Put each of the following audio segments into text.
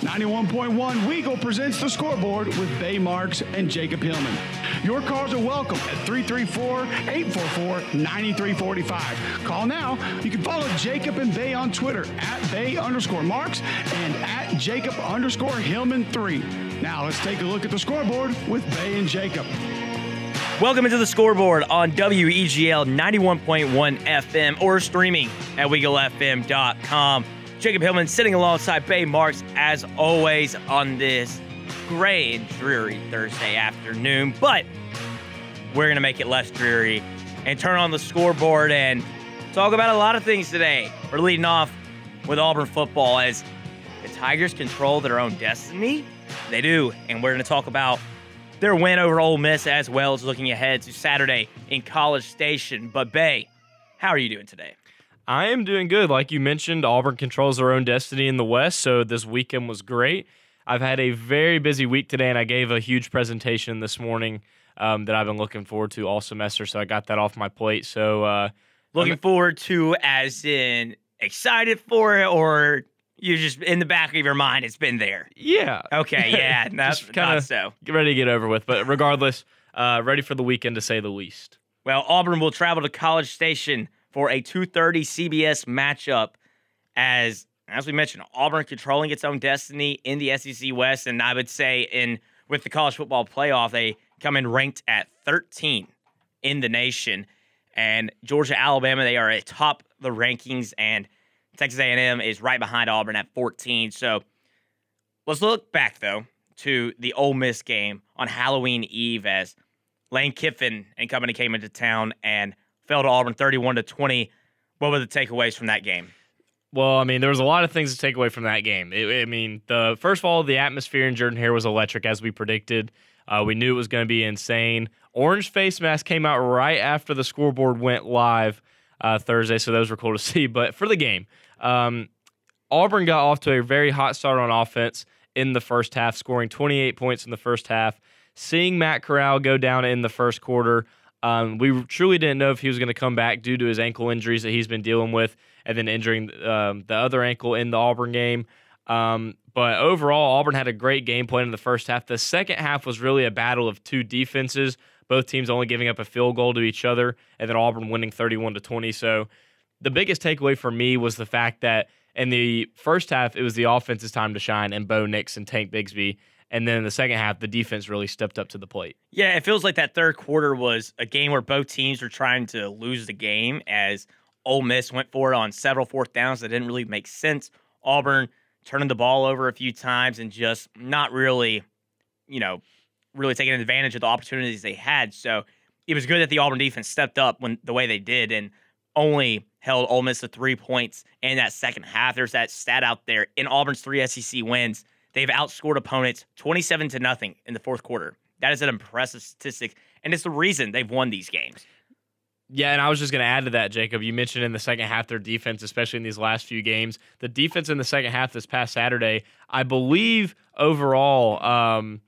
91.1 Weagle presents the scoreboard with Bay Marks and Jacob Hillman. Your calls are welcome at 334-844-9345. Call now. You can follow Jacob and Bay on Twitter at Bay underscore Marks and at Jacob underscore Hillman 3. Now let's take a look at the scoreboard with Bay and Jacob. Welcome into the scoreboard on WEGL 91.1 FM or streaming at WeagleFM.com. Jacob Hillman sitting alongside Bay Marks as always on this gray and dreary Thursday afternoon, but we're going to make it less dreary and turn on the scoreboard and talk about a lot of things today. We're leading off with Auburn football as the Tigers control their own destiny. They do, and we're going to talk about their win over Ole Miss as well as looking ahead to Saturday in College Station. But Bay, how are you doing today? I am doing good. Like you mentioned, Auburn controls their own destiny in the West, so this weekend was great. I've had a very busy week today, and I gave a huge presentation this morning um, that I've been looking forward to all semester. So I got that off my plate. So uh, looking I'm, forward to, as in excited for it, or you're just in the back of your mind, it's been there. Yeah. Okay. Yeah. That's kind of so. Get ready to get over with, but regardless, uh, ready for the weekend to say the least. Well, Auburn will travel to College Station for a 2:30 CBS matchup as as we mentioned Auburn controlling its own destiny in the SEC West and I would say in with the college football playoff they come in ranked at 13 in the nation. And Georgia Alabama they are atop the rankings and Texas A&M is right behind Auburn at 14 so let's look back though to the Ole Miss game on Halloween Eve as Lane Kiffin and company came into town and fell to Auburn 31 to 20. What were the takeaways from that game? Well, I mean, there was a lot of things to take away from that game. It, I mean, the first of all, the atmosphere in Jordan Hare was electric as we predicted. Uh, we knew it was going to be insane. Orange face mask came out right after the scoreboard went live uh, Thursday, so those were cool to see. But for the game, um, Auburn got off to a very hot start on offense in the first half, scoring 28 points in the first half. Seeing Matt Corral go down in the first quarter, um, we truly didn't know if he was going to come back due to his ankle injuries that he's been dealing with, and then injuring um, the other ankle in the Auburn game. Um, but overall, Auburn had a great game plan in the first half. The second half was really a battle of two defenses, both teams only giving up a field goal to each other, and then Auburn winning 31 to 20. So the biggest takeaway for me was the fact that in the first half, it was the offense's time to shine, and Bo Nix and Tank Bigsby and then in the second half, the defense really stepped up to the plate. Yeah, it feels like that third quarter was a game where both teams were trying to lose the game as Ole Miss went for it on several fourth downs that didn't really make sense. Auburn turning the ball over a few times and just not really, you know, really taking advantage of the opportunities they had. So it was good that the Auburn defense stepped up when the way they did and only held Ole Miss to three points in that second half. There's that stat out there in Auburn's three SEC wins They've outscored opponents 27 to nothing in the fourth quarter. That is an impressive statistic, and it's the reason they've won these games. Yeah, and I was just going to add to that, Jacob. You mentioned in the second half their defense, especially in these last few games. The defense in the second half this past Saturday, I believe overall, um,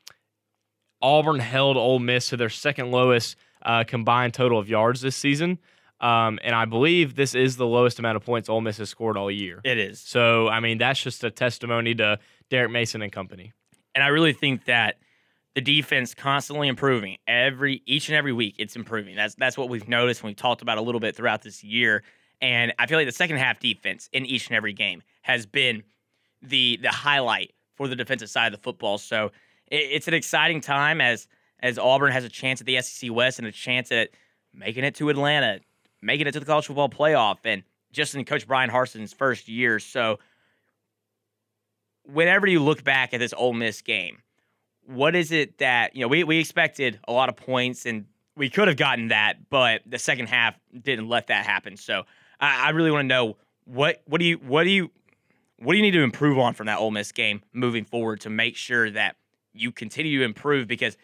Auburn held Ole Miss to their second lowest uh, combined total of yards this season. Um, and I believe this is the lowest amount of points Ole Miss has scored all year. It is. So, I mean, that's just a testimony to Derek Mason and company. And I really think that the defense constantly improving every each and every week. It's improving. That's that's what we've noticed and we've talked about a little bit throughout this year. And I feel like the second half defense in each and every game has been the the highlight for the defensive side of the football. So it, it's an exciting time as as Auburn has a chance at the SEC West and a chance at making it to Atlanta, making it to the college football playoff, and just in Coach Brian Harsin's first year. So whenever you look back at this Ole Miss game, what is it that you know we we expected a lot of points and we could have gotten that, but the second half didn't let that happen. So I, I really want to know what what do you what do you what do you need to improve on from that Ole Miss game moving forward to make sure that you continue to improve because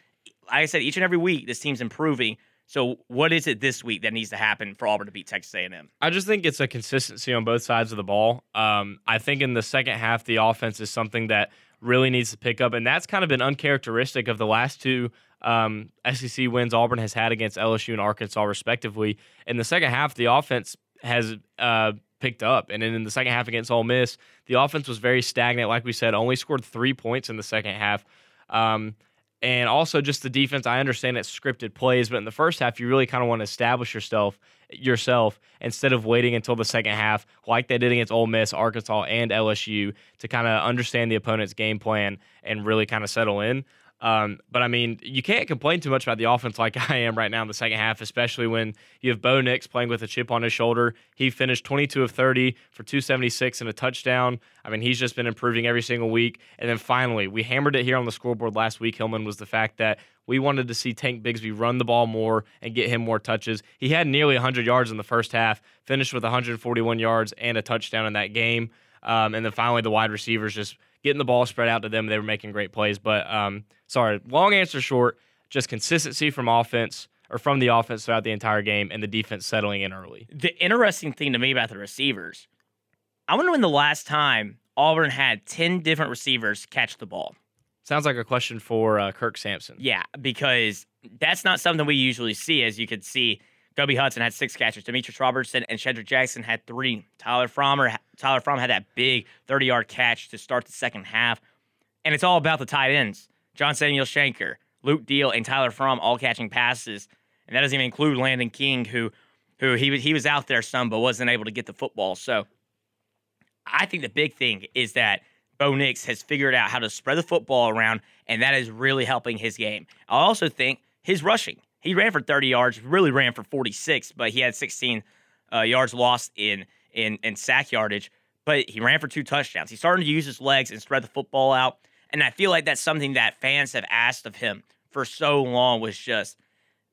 like I said, each and every week this team's improving. So, what is it this week that needs to happen for Auburn to beat Texas A&M? I just think it's a consistency on both sides of the ball. Um, I think in the second half, the offense is something that really needs to pick up, and that's kind of been uncharacteristic of the last two um, SEC wins Auburn has had against LSU and Arkansas, respectively. In the second half, the offense has uh, picked up. And then in the second half against Ole Miss, the offense was very stagnant. Like we said, only scored three points in the second half. Um, and also just the defense. I understand it's scripted plays, but in the first half, you really kind of want to establish yourself yourself instead of waiting until the second half, like they did against Ole Miss, Arkansas, and LSU, to kind of understand the opponent's game plan and really kind of settle in. Um, but I mean, you can't complain too much about the offense like I am right now in the second half, especially when you have Bo Nix playing with a chip on his shoulder. He finished 22 of 30 for 276 and a touchdown. I mean, he's just been improving every single week. And then finally, we hammered it here on the scoreboard last week, Hillman, was the fact that we wanted to see Tank Bigsby run the ball more and get him more touches. He had nearly 100 yards in the first half, finished with 141 yards and a touchdown in that game. Um, and then finally, the wide receivers just getting the ball spread out to them. They were making great plays. But um, sorry, long answer short, just consistency from offense or from the offense throughout the entire game and the defense settling in early. The interesting thing to me about the receivers, I wonder when the last time Auburn had 10 different receivers catch the ball. Sounds like a question for uh, Kirk Sampson. Yeah, because that's not something we usually see. As you could see, Kobe Hudson had six catches. Demetrius Robertson and Shedrick Jackson had three. Tyler Frommer, Tyler Fromm had that big 30 yard catch to start the second half. And it's all about the tight ends. John Samuel Shenker, Luke Deal, and Tyler Fromm all catching passes. And that doesn't even include Landon King, who who he, he was out there some, but wasn't able to get the football. So I think the big thing is that Bo Nix has figured out how to spread the football around, and that is really helping his game. I also think his rushing he ran for 30 yards, really ran for 46, but he had 16 uh, yards lost in, in in sack yardage. But he ran for two touchdowns. He's starting to use his legs and spread the football out. And I feel like that's something that fans have asked of him for so long was just,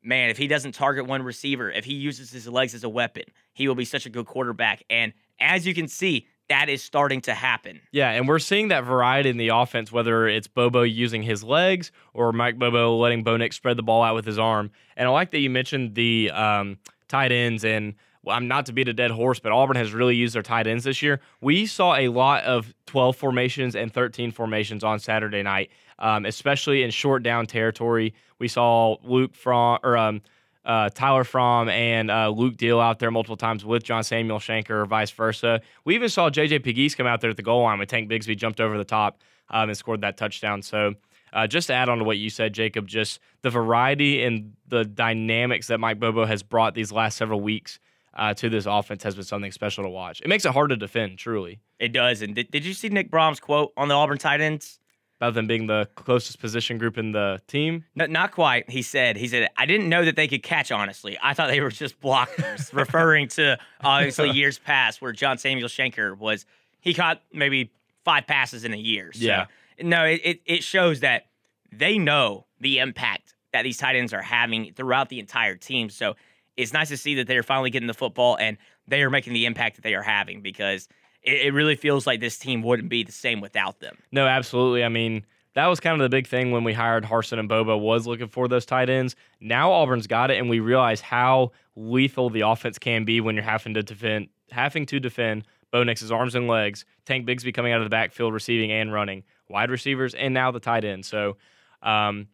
man, if he doesn't target one receiver, if he uses his legs as a weapon, he will be such a good quarterback. And as you can see, that is starting to happen. Yeah, and we're seeing that variety in the offense, whether it's Bobo using his legs or Mike Bobo letting Bo Nix spread the ball out with his arm. And I like that you mentioned the um, tight ends and well, I'm not to beat a dead horse, but Auburn has really used their tight ends this year. We saw a lot of 12 formations and 13 formations on Saturday night, um, especially in short down territory. We saw Luke from or um, uh, Tyler Fromm and uh, Luke Deal out there multiple times with John Samuel Shenker or vice versa. We even saw JJ Pegues come out there at the goal line when Tank Bigsby jumped over the top um, and scored that touchdown. So uh, just to add on to what you said, Jacob, just the variety and the dynamics that Mike Bobo has brought these last several weeks uh, to this offense has been something special to watch. It makes it hard to defend, truly. It does. And did, did you see Nick Brahms' quote on the Auburn tight ends? About them being the closest position group in the team? No, not quite. He said. He said I didn't know that they could catch. Honestly, I thought they were just blockers, referring to obviously years past where John Samuel Shenker was. He caught maybe five passes in a year. So, yeah. No, it, it it shows that they know the impact that these tight ends are having throughout the entire team. So it's nice to see that they're finally getting the football and they are making the impact that they are having because it, it really feels like this team wouldn't be the same without them. No, absolutely. I mean, that was kind of the big thing when we hired Harsin and Bobo was looking for those tight ends. Now Auburn's got it, and we realize how lethal the offense can be when you're having to defend, having to defend Bo Nix's arms and legs, Tank Bigsby coming out of the backfield receiving and running, wide receivers, and now the tight end. So, um,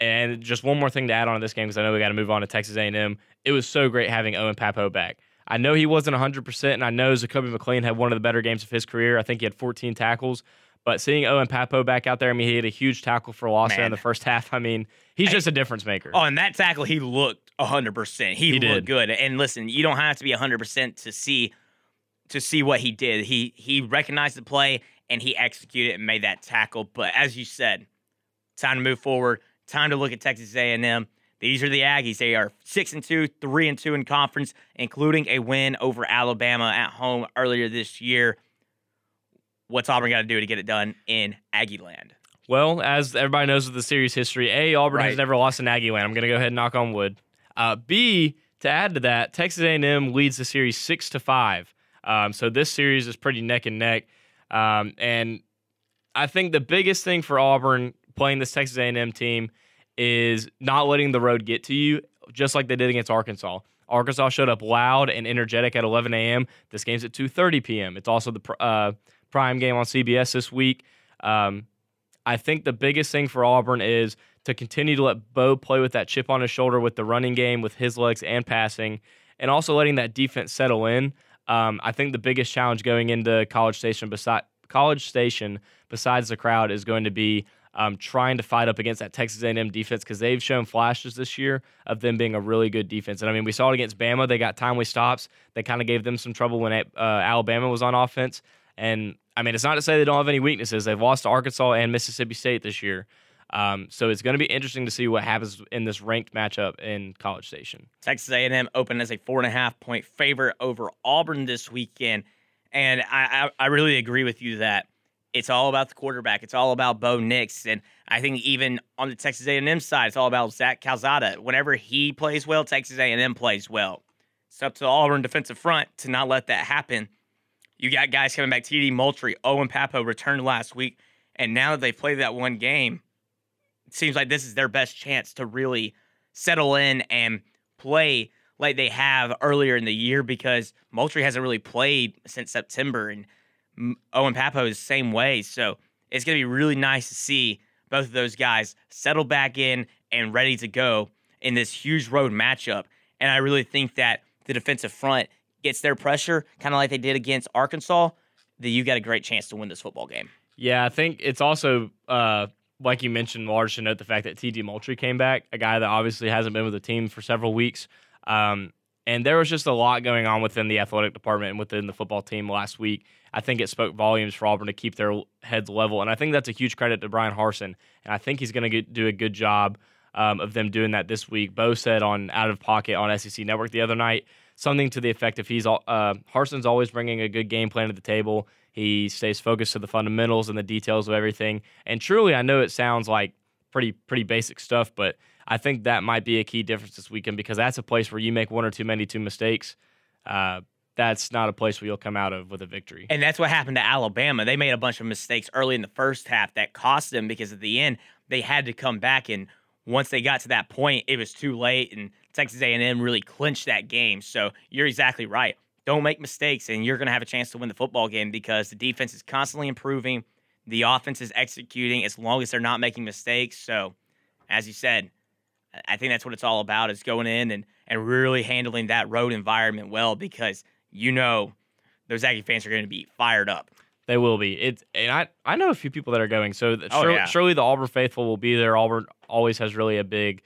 and just one more thing to add on to this game because I know we got to move on to Texas A&M. It was so great having Owen Pappoe back. I know he wasn't 100%, and I know Zakoby McClain had one of the better games of his career. I think he had 14 tackles. But seeing Owen Pappoe back out there, I mean, he had a huge tackle for loss in the first half. I mean, he's just a difference maker. Oh, and that tackle, he looked 100%. He, he looked did. good. And listen, you don't have to be 100% to see to see what he did. He he recognized the play and he executed and made that tackle. But as you said, time to move forward. Time to look at Texas A&M. These are the Aggies. They are six and two, three and two in conference, including a win over Alabama at home earlier this year. What's Auburn got to do to get it done in Aggie land? Well, as everybody knows with the series history, A, Auburn right. has never lost in Aggie land. I'm going to go ahead and knock on wood. Uh, B, to add to that, Texas A&M leads the series six to five. Um, so this series is pretty neck and neck. Um, and I think the biggest thing for Auburn playing this Texas A&M team – is not letting the road get to you, just like they did against Arkansas. Arkansas showed up loud and energetic at 11 a.m. This game's at 2:30 p.m. It's also the uh, prime game on CBS this week. Um, I think the biggest thing for Auburn is to continue to let Bo play with that chip on his shoulder with the running game, with his legs and passing, and also letting that defense settle in. Um, I think the biggest challenge going into College Station, beside College Station, besides the crowd, is going to be um, trying to fight up against that Texas A&M defense because they've shown flashes this year of them being a really good defense. And I mean, we saw it against Bama; they got timely stops. They kind of gave them some trouble when uh, Alabama was on offense. And I mean, it's not to say they don't have any weaknesses. They've lost to Arkansas and Mississippi State this year. Um, so it's going to be interesting to see what happens in this ranked matchup in College Station. Texas A&M opened as a four and a half point favorite over Auburn this weekend, and I, I, I really agree with you that it's all about the quarterback. It's all about Bo Nix, and I think even on the Texas A&M side, it's all about Zach Calzada. Whenever he plays well, Texas A&M plays well. It's up to the Auburn defensive front to not let that happen. You got guys coming back. TD Moultrie, Owen Pappoe returned last week, and now that they've played that one game, it seems like this is their best chance to really settle in and play like they have earlier in the year because Moultrie hasn't really played since September and Owen Pappoe is the same way. So it's going to be really nice to see both of those guys settle back in and ready to go in this huge road matchup. And I really think that the defensive front gets their pressure, kind of like they did against Arkansas, that you got a great chance to win this football game. Yeah, I think it's also uh, like you mentioned, large to note the fact that TD Moultrie came back, a guy that obviously hasn't been with the team for several weeks. Um, and there was just a lot going on within the athletic department and within the football team last week. I think it spoke volumes for Auburn to keep their heads level. And I think that's a huge credit to Brian Harsin. And I think he's going to do a good job um, of them doing that this week. Bo said on Out of Pocket on SEC Network the other night something to the effect of he's uh, Harsin's always bringing a good game plan to the table. He stays focused to the fundamentals and the details of everything. And truly, I know it sounds like pretty pretty basic stuff, but I think that might be a key difference this weekend because that's a place where you make one or too many two mistakes. Uh, that's not a place where you'll come out of with a victory. And that's what happened to Alabama. They made a bunch of mistakes early in the first half that cost them because at the end they had to come back and once they got to that point, it was too late and Texas A&M really clinched that game. So you're exactly right don't make mistakes, and you're going to have a chance to win the football game because the defense is constantly improving. The offense is executing as long as they're not making mistakes. So, as you said, I think that's what it's all about is going in and, and really handling that road environment well because you know those Aggie fans are going to be fired up. They will be. It's and I I know a few people that are going. So oh, surely, yeah. surely the Auburn faithful will be there. Auburn always has really a big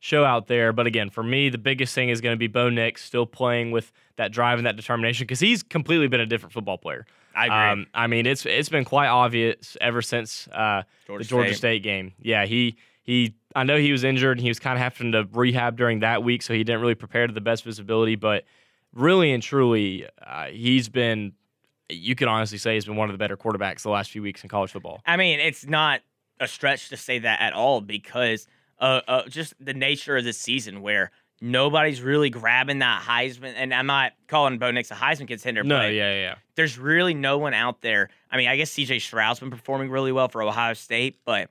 show out there. But again, for me, the biggest thing is going to be Bo Nix still playing with that drive and that determination because he's completely been a different football player. I agree. Um, I mean, it's it's been quite obvious ever since uh, Georgia the Georgia State. State. game. Yeah, he he. I know he was injured and he was kind of having to rehab during that week, so he didn't really prepare to the best visibility. But really and truly, uh, he's been. You could honestly say he's been one of the better quarterbacks the last few weeks in college football. I mean, it's not a stretch to say that at all because uh, uh, just the nature of this season where nobody's really grabbing that Heisman. And I'm not calling Bo Nix a Heisman contender. No, but yeah, yeah. There's really no one out there. I mean, I guess CJ Stroud's been performing really well for Ohio State, but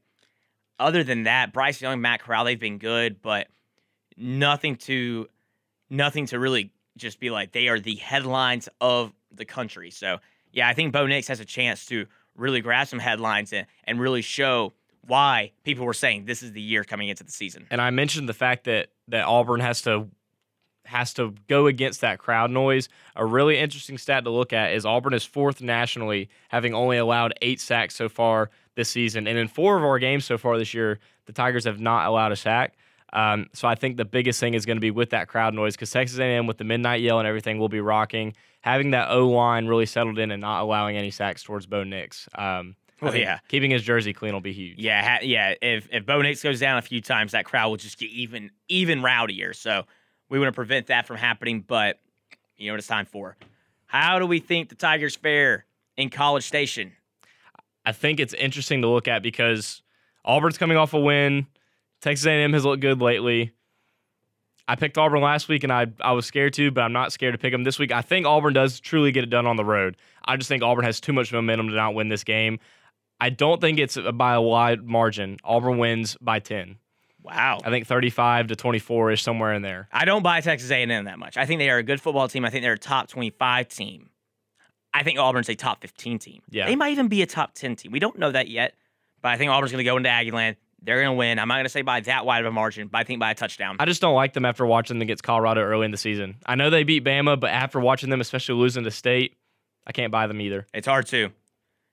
other than that, Bryce Young, Matt Corral, they've been good, but nothing to nothing to really just be like they are the headlines of the country. So yeah, I think Bo Nix has a chance to really grab some headlines and, and really show why people were saying this is the year coming into the season. And I mentioned the fact that that Auburn has to has to go against that crowd noise. A really interesting stat to look at is Auburn is fourth nationally, having only allowed eight sacks so far this season. And in four of our games so far this year, the Tigers have not allowed a sack. Um, so I think the biggest thing is going to be with that crowd noise because Texas A&M with the midnight yell and everything will be rocking. Having that O line really settled in and not allowing any sacks towards Bo Nix. Um, well, yeah, keeping his jersey clean will be huge. Yeah, ha- yeah. If if Bo Nix goes down a few times, that crowd will just get even even rowdier. So we want to prevent that from happening. But you know what it's time for? How do we think the Tigers fare in College Station? I think it's interesting to look at because Auburn's coming off a win. Texas A&M has looked good lately. I picked Auburn last week and I I was scared too, but I'm not scared to pick them this week. I think Auburn does truly get it done on the road. I just think Auburn has too much momentum to not win this game. I don't think it's by a wide margin. Auburn wins by 10. Wow. I think 35 to 24 is somewhere in there. I don't buy Texas A&M that much. I think they are a good football team. I think they're a top 25 team. I think Auburn's a top 15 team. Yeah. They might even be a top 10 team. We don't know that yet, but I think Auburn's going to go into Aggieland. They're going to win. I'm not going to say by that wide of a margin, but I think by a touchdown. I just don't like them after watching them against Colorado early in the season. I know they beat Bama, but after watching them, especially losing to State, I can't buy them either. It's hard to.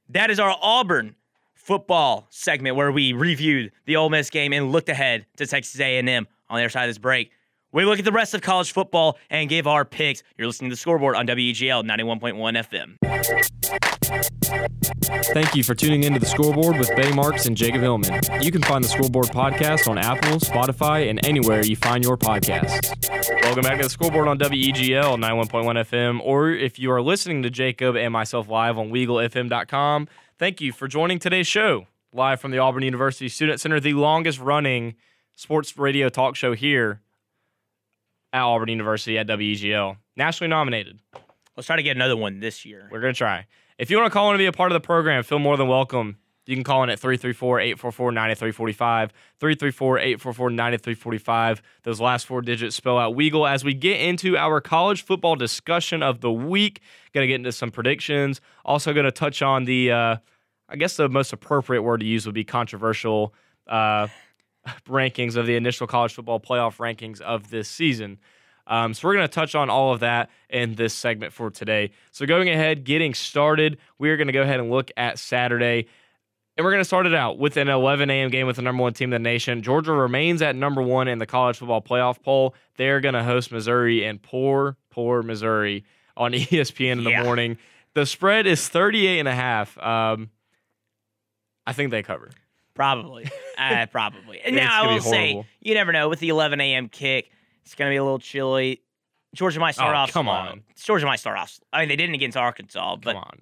That is our Auburn football segment where we reviewed the Ole Miss game and looked ahead to Texas A&M on the other side of this break. We look at the rest of college football and give our picks. You're listening to the scoreboard on WEGL 91.1 FM. Thank you for tuning into the scoreboard with Bay Marks and Jacob Hillman. You can find the scoreboard podcast on Apple, Spotify, and anywhere you find your podcasts. Welcome back to the scoreboard on WEGL 91.1 FM, or if you are listening to Jacob and myself live on WeagleFM.com, thank you for joining today's show. Live from the Auburn University Student Center, the longest running sports radio talk show here at Auburn University at WEGL. Nationally nominated. Let's try to get another one this year. We're going to try. If you want to call in and be a part of the program, feel more than welcome. You can call in at 334 844 9345. 334 844 9345. Those last four digits spell out Weagle as we get into our college football discussion of the week. Going to get into some predictions. Also, going to touch on the, uh, I guess the most appropriate word to use would be controversial. Uh, rankings of the initial college football playoff rankings of this season. Um, so we're going to touch on all of that in this segment for today. So going ahead, getting started, we are going to go ahead and look at Saturday. And we're going to start it out with an 11 a.m. game with the number one team in the nation. Georgia remains at number one in the college football playoff poll. They're going to host Missouri and poor, poor Missouri on ESPN in the yeah. morning. The spread is 38 and a half. Um, I think they cover. Probably. Uh, probably. And now I will say, you never know. With the 11 a.m. kick, it's going to be a little chilly. Georgia might start oh, off. Come slow. on. Georgia might start off. I mean, they didn't against Arkansas, but come on.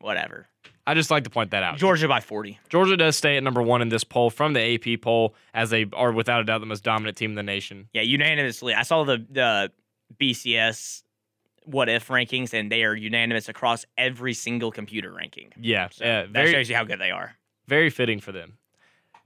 Whatever. I just like to point that out. Georgia by 40. Georgia does stay at number one in this poll from the AP poll, as they are without a doubt the most dominant team in the nation. Yeah, unanimously. I saw the the BCS what if rankings, and they are unanimous across every single computer ranking. Yeah, so uh, that shows you how good they are. Very fitting for them.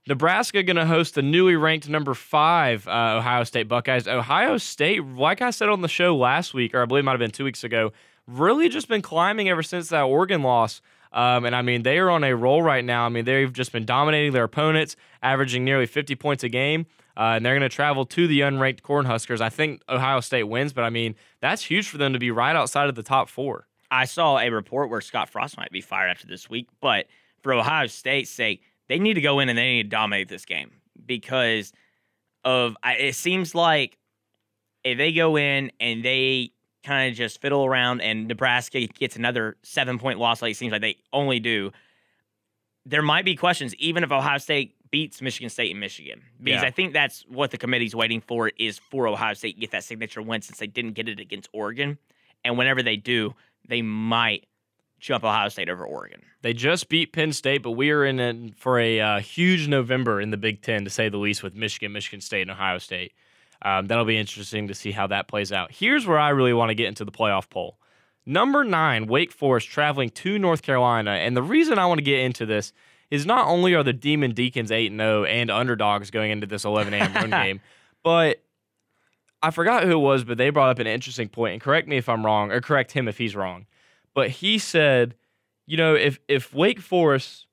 Nebraska going to host the newly ranked number five uh, Ohio State Buckeyes. Ohio State, like I said on the show last week, or I believe it might have been two weeks ago, really just been climbing ever since that Oregon loss. Um, and I mean, they are on a roll right now. I mean, they've just been dominating their opponents, averaging nearly 50 points a game. Uh, and they're going to travel to the unranked Cornhuskers. I think Ohio State wins, but I mean, that's huge for them to be right outside of the top four. I saw a report where Scott Frost might be fired after this week, but for Ohio State's sake, they need to go in and they need to dominate this game because of it seems like if they go in and they kind of just fiddle around and Nebraska gets another seven point loss like it seems like they only do, there might be questions even if Ohio State beats Michigan State and Michigan because yeah. I think that's what the committee's waiting for is for Ohio State to get that signature win since they didn't get it against Oregon, and whenever they do, they might jump Ohio State over Oregon. They just beat Penn State, but we are in a, for a uh, huge November in the Big Ten, to say the least, with Michigan, Michigan State, and Ohio State. Um, that'll be interesting to see how that plays out. Here's where I really want to get into the playoff poll. Number nine, Wake Forest traveling to North Carolina. And the reason I want to get into this is not only are the Demon Deacons 8 0 and underdogs going into this 11 a.m. run game, but I forgot who it was, but they brought up an interesting point. And correct me if I'm wrong, or correct him if he's wrong. But he said, you know, if if Wake Forest,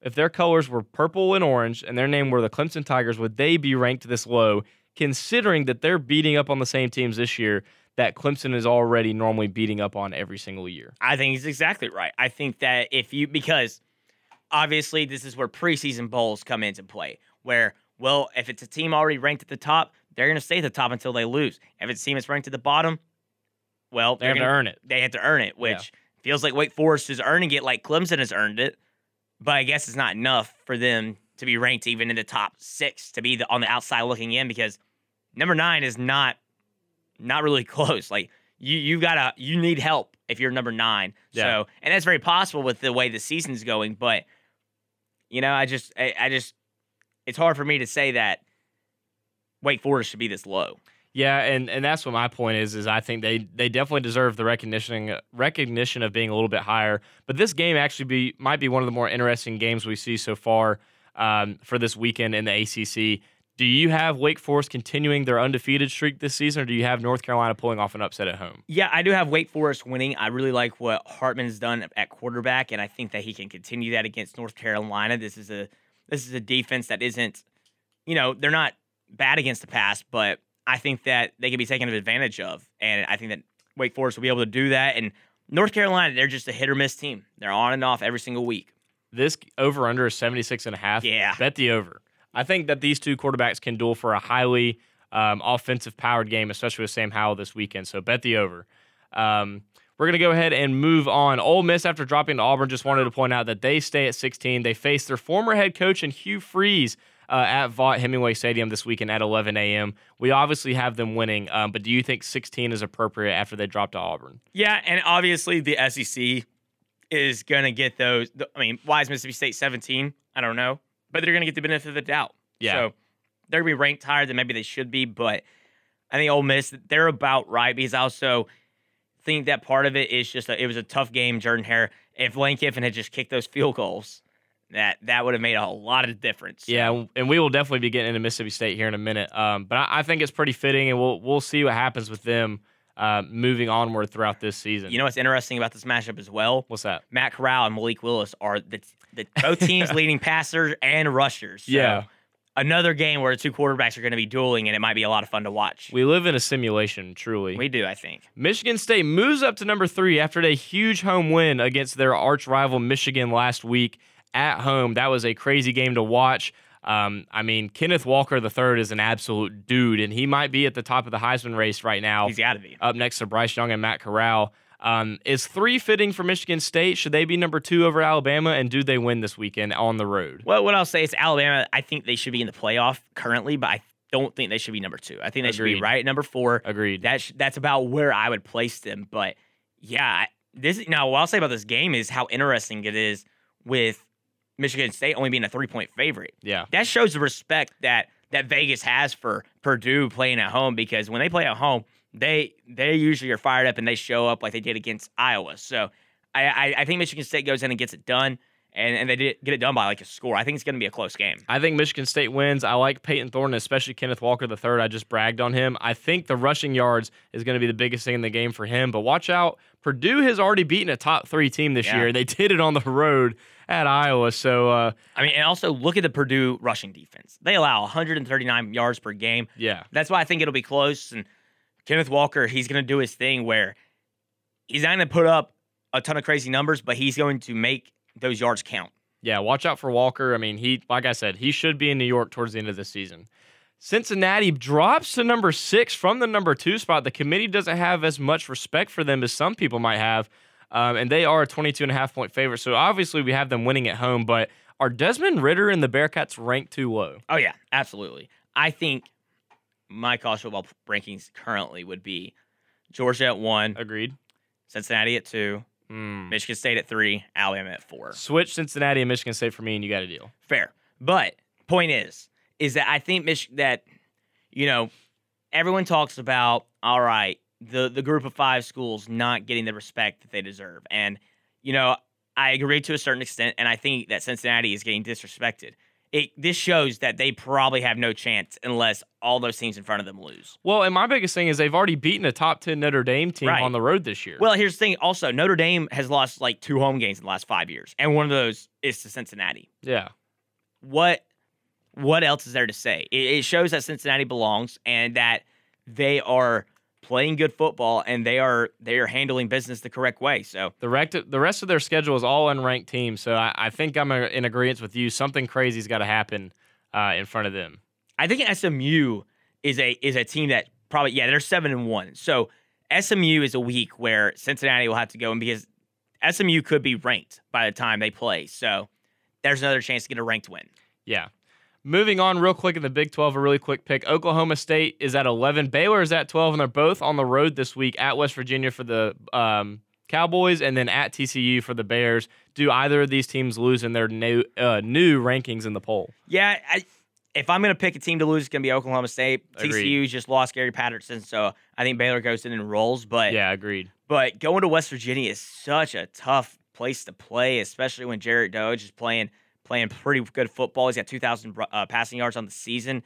if their colors were purple and orange and their name were the Clemson Tigers, would they be ranked this low? Considering that they're beating up on the same teams this year that Clemson is already normally beating up on every single year. I think he's exactly right. I think that if you because obviously this is where preseason bowls come into play, where well, if it's a team already ranked at the top, they're going to stay at the top until they lose. If it's a team that's ranked at the bottom, well, they have gonna, to earn it. They have to earn it, which yeah. Feels like Wake Forest is earning it like Clemson has earned it. But I guess it's not enough for them to be ranked even in the top six to be the, on the outside looking in because number nine is not not really close. Like you you gotta you need help if you're number nine. Yeah. So and that's very possible with the way the season's going. But you know, I just I, I just it's hard for me to say that Wake Forest should be this low. Yeah, and, and that's what my point is. Is I think they they definitely deserve the recognition recognition of being a little bit higher. But this game actually be might be one of the more interesting games we see so far um, for this weekend in the ACC. Do you have Wake Forest continuing their undefeated streak this season, or do you have North Carolina pulling off an upset at home? Yeah, I do have Wake Forest winning. I really like what Hartman's done at quarterback, and I think that he can continue that against North Carolina. This is a this is a defense that isn't, you know, they're not bad against the pass, but I think that they can be taken advantage of. And I think that Wake Forest will be able to do that. And North Carolina, they're just a hit or miss team. They're on and off every single week. This over under is 76 and a half. Yeah. Bet the over. I think that these two quarterbacks can duel for a highly um, offensive powered game, especially with Sam Howell this weekend. So bet the over. Um, we're going to go ahead and move on. Ole Miss, after dropping to Auburn, just wanted to point out that they stay at 16. They face their former head coach and Hugh Freeze uh, at Vaught Hemingway Stadium this weekend at 11 a.m. We obviously have them winning, um, but do you think 16 is appropriate after they drop to Auburn? Yeah, and obviously the SEC is going to get those. I mean, why is Mississippi State 17? I don't know, but they're going to get the benefit of the doubt. Yeah. So they're going to be ranked higher than maybe they should be, but I think Ole Miss, they're about right because I also think that part of it is just a, it was a tough game, Jordan Hare. If Lane Kiffin had just kicked those field goals, that that would have made a lot of difference. Yeah, and we will definitely be getting into Mississippi State here in a minute. Um, but I, I, think it's pretty fitting, and we'll we'll see what happens with them uh, moving onward throughout this season. You know what's interesting about this matchup as well? What's that? Matt Corral and Malik Willis are the, the both teams leading passers and rushers. So yeah. Another game where the two quarterbacks are going to be dueling, and it might be a lot of fun to watch. We live in a simulation, truly. We do, I think. Michigan State moves up to number three after a huge home win against their arch rival Michigan last week at home. That was a crazy game to watch. Um, I mean, Kenneth Walker III is an absolute dude, and he might be at the top of the Heisman race right now. He's got to be up next to Bryce Young and Matt Corral. Um, is three fitting for Michigan State? Should they be number two over Alabama? And do they win this weekend on the road? Well, what I'll say is Alabama. I think they should be in the playoff currently, but I don't think they should be number two. I think they Agreed. should be right at number four. Agreed. That's that's about where I would place them. But yeah, this now what I'll say about this game is how interesting it is with Michigan State only being a three point favorite. yeah. That shows the respect that that Vegas has for Purdue playing at home because when they play at home, they they usually are fired up and they show up like they did against Iowa. So I I, I think Michigan State goes in and gets it done. And, and they did get it done by like a score. I think it's going to be a close game. I think Michigan State wins. I like Payton Thorne, especially Kenneth Walker III. I just bragged on him. I think the rushing yards is going to be the biggest thing in the game for him. But watch out. Purdue has already beaten a top three team this Yeah. year. They did it on the road at Iowa. So, uh, I mean, and also look at the Purdue rushing defense. They allow 139 yards per game. yeah. That's why I think it'll be close. And Kenneth Walker, he's going to do his thing where he's not going to put up a ton of crazy numbers, but he's going to make those yards count. Yeah, watch out for Walker. I mean, he, like I said, he should be in New York towards the end of the season. Cincinnati drops to number six from the number two spot. The committee doesn't have as much respect for them as some people might have. Um, and they are a 22 and a half point favorite. So obviously we have them winning at home, but are Desmond Ridder and the Bearcats ranked too low? Oh, yeah, absolutely. I think my college football rankings currently would be Georgia at one, Agreed. Cincinnati at two, Hmm. Michigan State at three, Alabama at four. Switch Cincinnati and Michigan State for me, and you got a deal. Fair. But point is, is that I think Mich- that, you know, everyone talks about, all right, the, the group of five schools not getting the respect that they deserve. And, you know, I agree to a certain extent, and I think that Cincinnati is getting disrespected. It, this shows that they probably have no chance unless all those teams in front of them lose. Well, and my biggest thing is they've already beaten a top 10 Notre Dame team Right. on the road this year. Well, here's the thing also, Notre Dame has lost like two home games in the last five years, and one of those is to Cincinnati. yeah. what what else is there to say? It, it shows that Cincinnati belongs and that they are playing good football and they are they are handling business the correct way. So The, rect- the rest of their schedule is all unranked teams. So I, I think I'm uh, in agreement with you. Something crazy's got to happen uh, in front of them. I think SMU is a is a team that probably yeah they're seven and one. So SMU is a week where Cincinnati will have to go and because SMU could be ranked by the time they play. So there's another chance to get a ranked win. Yeah. Moving on real quick in the Big 12, a really quick pick. Oklahoma State is at 11. Baylor is at 12, and they're both on the road this week at West Virginia for the um, Cowboys and then at TCU for the Bears. Do either of these teams lose in their new, uh, new rankings in the poll? Yeah, I, if I'm going to pick a team to lose, it's going to be Oklahoma State. Agreed. TCU just lost Gary Patterson, so I think Baylor goes in and rolls. But Yeah, agreed. but going to West Virginia is such a tough place to play, especially when Jarret Doege is playing playing pretty good football. He's got 2,000 uh, passing yards on the season.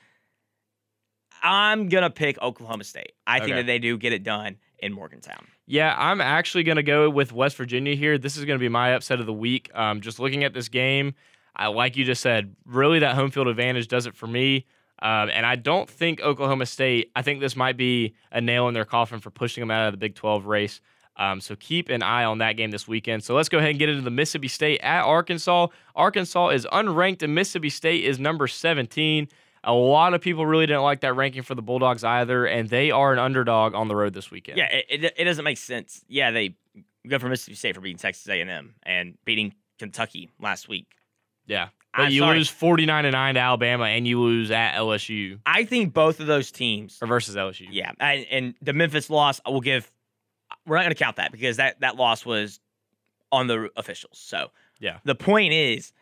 I'm gonna pick Oklahoma State. I think that they do get it done in Morgantown. Yeah, I'm actually going to go with West Virginia here. This is going to be my upset of the week. Um, just looking at this game, I, like you just said, really that home field advantage does it for me. Um, and I don't think Oklahoma State, I think this might be a nail in their coffin for pushing them out of the Big 12 race. Um, so keep an eye on that game this weekend. So let's go ahead and get into the Mississippi State at Arkansas. Arkansas is unranked, and Mississippi State is number 17. A lot of people really didn't like that ranking for the Bulldogs either, and they are an underdog on the road this weekend. Yeah, it, it, it doesn't make sense. Yeah, they go for Mississippi State for beating Texas A&M and beating Kentucky last week. Yeah. But I'm you sorry. lose 49 to 9 to Alabama and you lose at LSU I think both of those teams or versus LSU. Yeah, and, and the Memphis loss, I will give. We're not going to count that because that that loss was on the officials. So Yeah. the point is,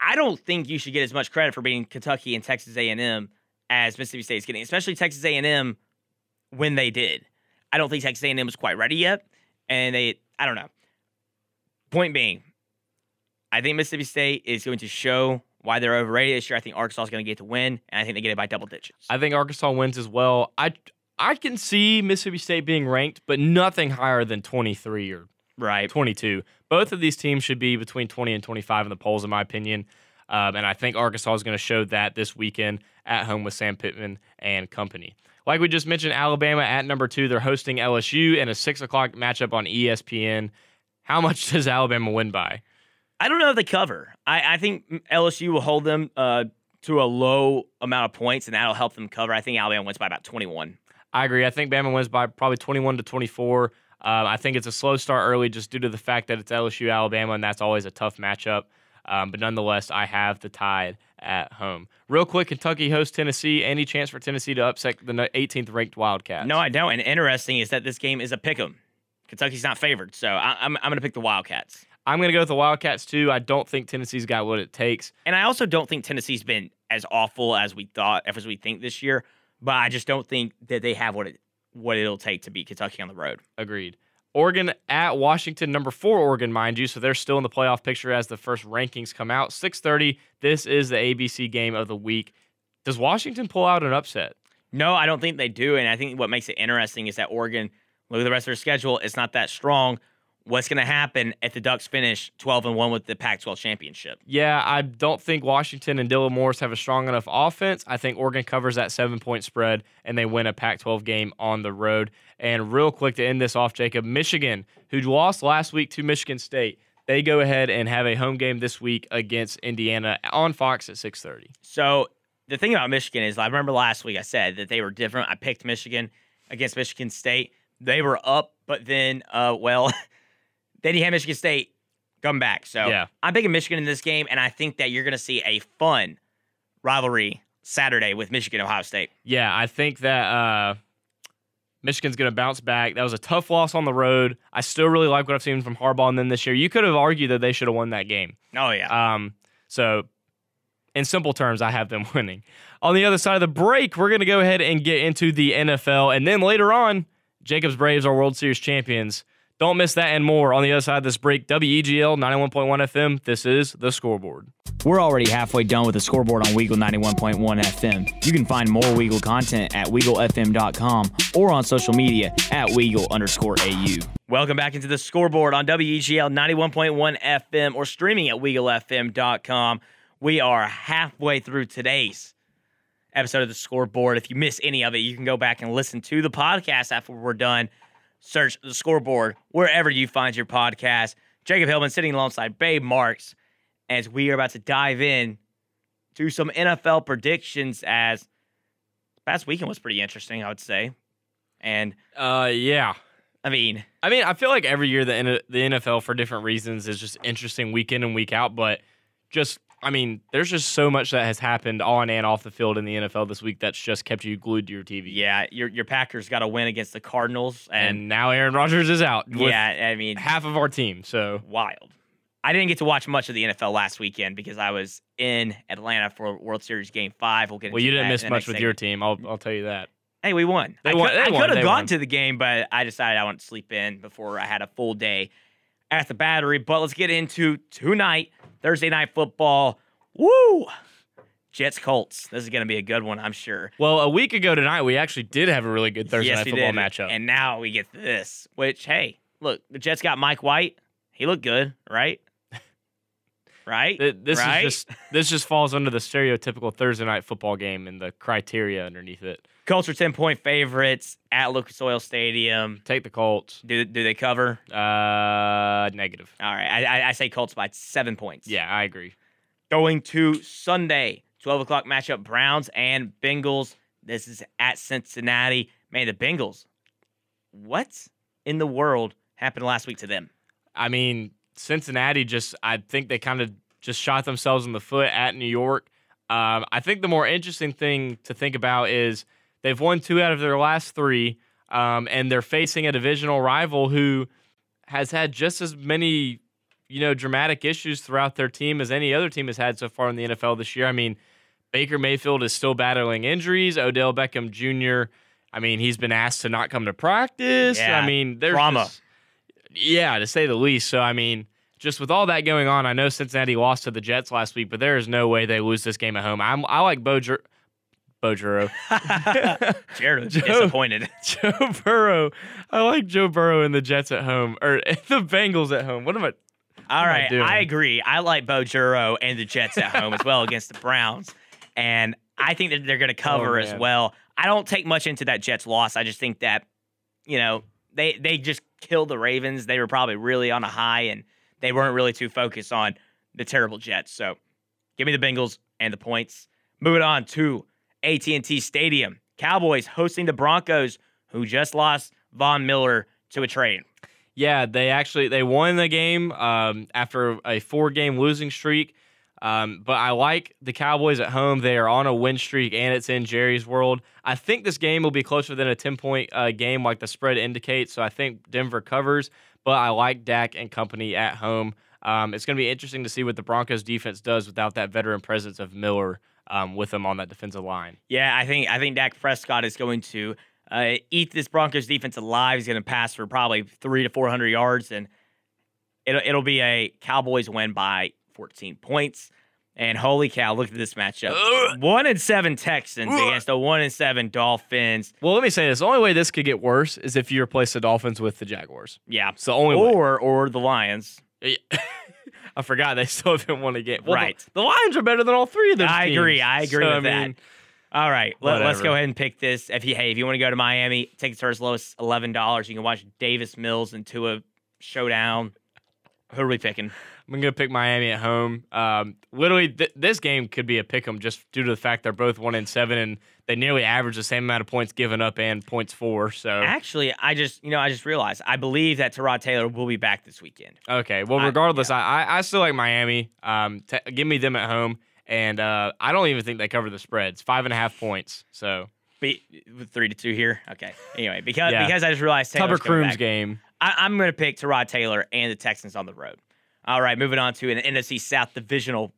I don't think you should get as much credit for beating Kentucky and Texas A and M as Mississippi State is getting, especially Texas A and M when they did. I don't think Texas A and M was quite ready yet, and they. I don't know. Point being, I think Mississippi State is going to show why they're overrated this year. I think Arkansas is going to get to win, and I think they get it by double digits. I think Arkansas wins as well. I I can see Mississippi State being ranked, but nothing higher than 23 or right. 22. Both of these teams should be between 20 and 25 in the polls, in my opinion. Um, and I think Arkansas is going to show that this weekend at home with Sam Pittman and company. Like we just mentioned, Alabama at number two, they're hosting LSU in a six o'clock matchup on ESPN. How much does Alabama win by? I don't know if they cover. I, I think LSU will hold them uh, to a low amount of points, and that'll help them cover. I think Alabama wins by about 21. I agree. I think Bama wins by probably 21 to 24. Um, I think it's a slow start early just due to the fact that it's LSU Alabama, and that's always a tough matchup. Um, but nonetheless, I have the Tide at home. Real quick, Kentucky hosts Tennessee. Any chance for Tennessee to upset the 18th ranked Wildcats? No, I don't. And interesting is that this game is a pick 'em. Kentucky's not favored, so I, I'm I'm going to pick the Wildcats. I'm going to go with the Wildcats too. I don't think Tennessee's got what it takes. And I also don't think Tennessee's been as awful as we thought, as we think this year. But I just don't think that they have what it what it'll take to beat Kentucky on the road. Agreed. Oregon at Washington, number four Oregon, mind you, so they're still in the playoff picture as the first rankings come out. 6:30. This is the ABC game of the week. Does Washington pull out an upset? No, I don't think they do. And I think what makes it interesting is that Oregon, look at the rest of their schedule, it's not that strong. What's going to happen if the Ducks finish 12 and 1 with the Pac 12 championship? Yeah, I don't think Washington and Dylan Morris have a strong enough offense. I think Oregon covers that seven point spread and they win a Pac 12 game on the road. And real quick to end this off, Jacob, Michigan, who lost last week to Michigan State, they go ahead and have a home game this week against Indiana on Fox at 6:30. So the thing about Michigan is, I remember last week I said that they were different. I picked Michigan against Michigan State. They were up, but then, uh, well, then you had Michigan State come back. So Yeah. I'm picking Michigan in this game, and I think that you're going to see a fun rivalry Saturday with Michigan Ohio State. Yeah, I think that uh, Michigan's going to bounce back. That was a tough loss on the road. I still really like what I've seen from Harbaugh and then this year. You could have argued that they should have won that game. Oh yeah, Um, so, in simple terms, I have them winning. On the other side of the break, we're going to go ahead and get into the NFL. And then later on, Jacobs Braves are World Series champions. Don't miss that and more on the other side of this break. WEGL 91.1 FM. This is the scoreboard. We're already halfway done with the scoreboard on Weagle 91.1 FM. You can find more Weagle content at WeagleFM.com or on social media at Weagle underscore AU. welcome back into the scoreboard on WEGL 91.1 FM or streaming at WeagleFM.com. We are halfway through today's episode of the scoreboard. If you miss any of it, you can go back and listen to the podcast after we're done. Search the scoreboard wherever you find your podcast. Jacob Hillman sitting alongside Bay Marks as we are about to dive in to some NFL predictions as past weekend was pretty interesting, I would say. And Uh, yeah. I mean, I mean, I feel like every year the the NFL for different reasons is just interesting week in and week out, but just I mean, there's just so much that has happened on and off the field in the NFL this week that's just kept you glued to your TV. yeah, your your Packers got to win against the Cardinals, and, And now Aaron Rodgers is out yeah, I mean, half of our team. So wild. I didn't get to watch much of the NFL last weekend because I was in Atlanta for World Series Game Five. We'll get well, you didn't miss much with segment. your team. I'll I'll tell you that. Hey, we won. They I won- could, I won, could have gone won. to the game, but I decided I wanted to sleep in before I had a full day at the battery. But let's get into tonight, Thursday night football. Woo! Jets Colts. This is going to be a good one, I'm sure. Well, a week ago tonight, we actually did have a really good Thursday yes, night football did. matchup. And now we get this, which, hey, look, the Jets got Mike White. He looked good, right? right? This right? is just this just falls under the stereotypical Thursday night football game and the criteria underneath it. Colts are 10 point favorites at Lucas Oil Stadium. Take the Colts. Do, do they cover? Uh, negative. All right. I, I, I say Colts by seven points. Yeah, I agree. Going to Sunday, 12 o'clock matchup Browns and Bengals. This is at Cincinnati. Man, the Bengals, what in the world happened last week to them? I mean, Cincinnati just I think they kind of just shot themselves in the foot at New York. Um, I think the more interesting thing to think about is they've won two out of their last three, um, and they're facing a divisional rival who has had just as many, you know, dramatic issues throughout their team as any other team has had so far in the NFL this year. I mean, Baker Mayfield is still battling injuries. Odell Beckham Jr. I mean, he's been asked to not come to practice. Yeah, I mean, there's drama. just- yeah, to say the least. So I mean, just with all that going on, I know Cincinnati lost to the Jets last week, but there is no way they lose this game at home. I'm I like Bojo Bojuro. Jared was Joe- disappointed. Joe Burrow. I like Joe Burrow and the Jets at home or the Bengals at home. What am I? All am I? I agree. I like Bo Juro and the Jets at home as well against the Browns, and I think that they're going to cover oh, as Oh, man. well. I don't take much into that Jets loss. I just think that you know they they just killed the Ravens. They were probably really on a high, and they weren't really too focused on the terrible Jets. So, give me the Bengals and the points. Moving on to AT&T Stadium, Cowboys hosting the Broncos, who just lost Von Miller to a trade. Yeah, they actually they won the game um, after a four game losing streak. Um, but I like the Cowboys at home. They are on a win streak, and it's in Jerry's world. I think this game will be closer than a ten point uh, game, like the spread indicates. So I think Denver covers. But I like Dak and company at home. Um, it's going to be interesting to see what the Broncos defense does without that veteran presence of Miller um, with them on that defensive line. Yeah, I think I think Dak Prescott is going to uh, eat this Broncos defense alive. He's going to pass for probably three to four hundred yards, and it'll it'll be a Cowboys win by fourteen points. And holy cow, look at this matchup: one and seven Texans against a one and seven Dolphins. Well, let me say this: the only way this could get worse is if you replace the Dolphins with the Jaguars. Yeah, So the only way. or or the Lions. Yeah. I forgot they still haven't won a game. Well, Right. The, Lions are better than all three of those I teams. agree. I agree So, with I that. All right, let, us go ahead and pick this. If you hey, if you want to go to Miami, tickets are as low as eleven dollars. You can watch Davis Mills and Tua showdown. Who are we picking? I'm gonna pick Miami at home. Um, literally, th- this game could be a pick 'em just due to the fact they're both one and seven, and they nearly average the same amount of points given up and points for. So Actually, I just you know I just realized I believe that Tyrod Taylor will be back this weekend. okay. Well, regardless, I, I I still like Miami. Um, t- give me them at home, and uh, I don't even think they cover the spreads. Five and a half points. So Be with three to two here. Okay. Anyway, because Yeah. because I just realized Taylor's Crooms game. I, I'm going to pick Tyrod Taylor and the Texans on the road. All right, moving on to an NFC South divisional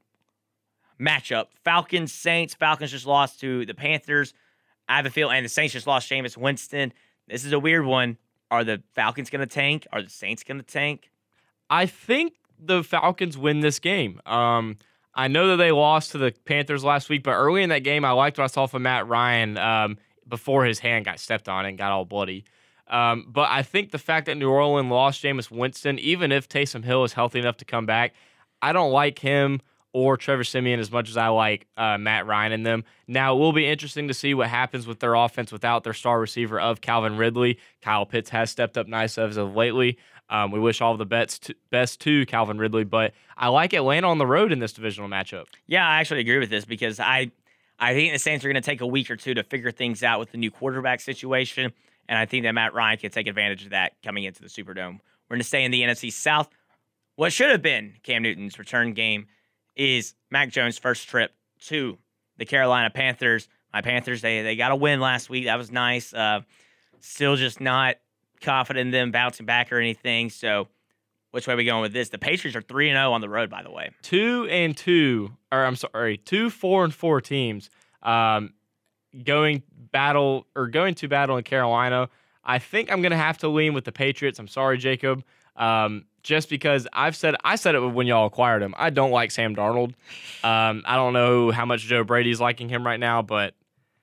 matchup: Falcons Saints. Falcons just lost to the Panthers. I have a feel, and the Saints just lost Jameis Winston. This is a weird one. Are the Falcons going to tank? Are the Saints going to tank? I think the Falcons win this game. Um, I know that they lost to the Panthers last week, but early in that game, I liked what I saw from Matt Ryan um, before his hand got stepped on and got all bloody. Um, but I think the fact that New Orleans lost Jameis Winston, even if Taysom Hill is healthy enough to come back, I don't like him or Trevor Siemian as much as I like uh, Matt Ryan in them. Now, it will be interesting to see what happens with their offense without their star receiver of Calvin Ridley. Kyle Pitts has stepped up nice as of lately. Um, we wish all the bets to, best to Calvin Ridley, but I like Atlanta on the road in this divisional matchup. Yeah, I actually agree with this because I I think the Saints are going to take a week or two to figure things out with the new quarterback situation, and I think that Matt Ryan can take advantage of that coming into the Superdome. We're going to stay in the NFC South. What should have been Cam Newton's return game is Mac Jones' first trip to the Carolina Panthers. My Panthers, they they got a win last week. That was nice. Uh, still just not confident in them bouncing back or anything. So, which way are we going with this? The Patriots are three and zero on the road, by the way. Two and two, or I'm sorry, two, four, and four teams um, going battle or going to battle in Carolina. I think I'm going to have to lean with the Patriots. I'm sorry, Jacob. Um, just because I've said I said it when y'all acquired him. I don't like Sam Darnold. Um, I don't know how much Joe Brady's liking him right now, but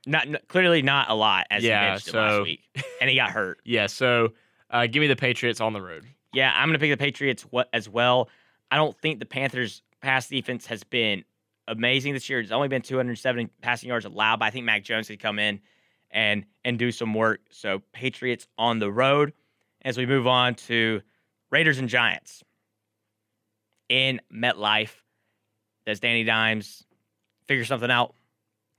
Not n- clearly not a lot as Yeah, he mentioned so- last week, and he got hurt. yeah. So uh, give me the Patriots on the road. Yeah, I'm gonna pick the Patriots what as well. I don't think the Panthers pass defense has been amazing this year. It's only been 270 passing yards allowed, but I think Mac Jones could come in and and do some work. So Patriots on the road. As we move on to Raiders and Giants in MetLife, does Danny Dimes figure something out?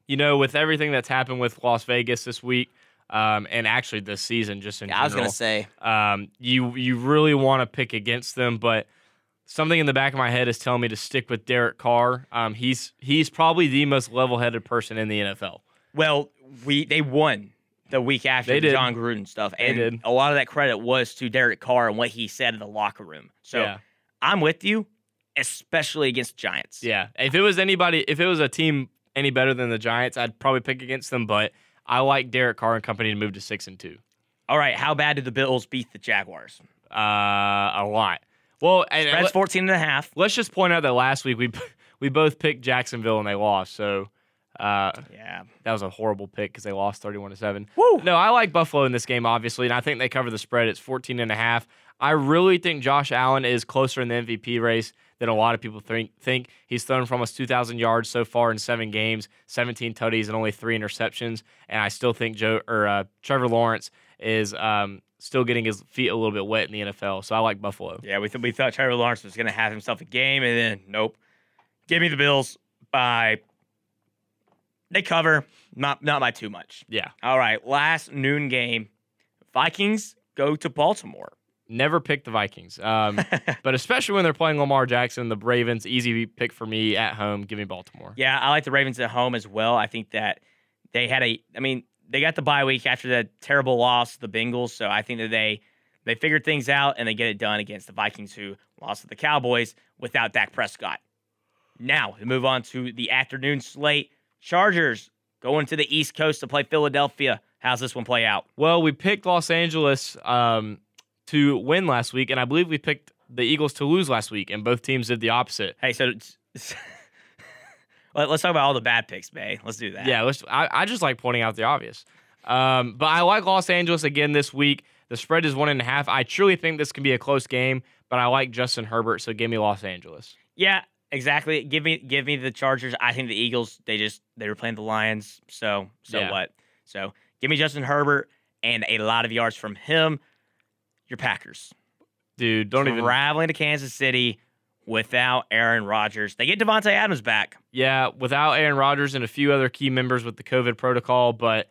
You know, with everything that's happened with Las Vegas this week, um, and actually this season, just in Yeah, I was gonna say um, you you really want to pick against them, but something in the back of my head is telling me to stick with Derek Carr. Um, he's he's probably the most level-headed person in the NFL. Well, we they won the week after the. Jon Gruden stuff, They and did. a lot of that credit was to Derek Carr and what he said in the locker room. So yeah, I'm with you, especially against Giants. yeah. If it was anybody, if it was a team any better than the Giants, I'd probably pick against them. But I like Derek Carr and company to move to six and two. All right, how bad did the Bills beat the Jaguars? Uh, a lot. Well, and Spread's let, 14 and a half. let's just point out that last week we we both picked Jacksonville and they lost. So. Uh, Yeah. that was a horrible pick because they lost 31 to 7. Woo. No, I like Buffalo in this game, obviously, and I think they cover the spread. It's 14 and a half. I really think Josh Allen is closer in the MVP race than a lot of people think. think. He's thrown for almost 2,000 yards so far in seven games, 17 tutties, and only three interceptions. And I still think Joe or uh, Trevor Lawrence is um, still getting his feet a little bit wet in the NFL. So I like Buffalo. Yeah, we, th- we thought Trevor Lawrence was going to have himself a game, and then nope. Give me the Bills by. They cover, not not by too much. Yeah. All right, last noon game. Vikings go to Baltimore. Never pick the Vikings. Um, but especially when they're playing Lamar Jackson, the Ravens, easy pick for me at home. Give me Baltimore. Yeah, I like the Ravens at home as well. I think that they had a I mean, they got the bye week after that terrible loss to the Bengals, so I think that they they figured things out and they get it done against the Vikings who lost to the Cowboys without Dak Prescott. Now, we move on to the afternoon slate. Chargers going to the East Coast to play Philadelphia. How's this one play out? Well, we picked Los Angeles um, to win last week, and I believe we picked the Eagles to lose last week, and both teams did the opposite. Hey, so it's- Let- let's talk about all the bad picks, Bay. Let's do that. Yeah, let's, I, I just like pointing out the obvious. Um, but I like Los Angeles again this week. The spread is one and a half. I truly think this can be a close game, but I like Justin Herbert, so give me Los Angeles. Yeah, exactly. Give me give me the Chargers. I think the Eagles, they just they were playing the Lions, so so Yeah. what? So give me Justin Herbert and a lot of yards from him. Your Packers. Dude, don't even. traveling to Kansas City without Aaron Rodgers. They get Davante Adams back. Yeah, without Aaron Rodgers and a few other key members with the COVID protocol, but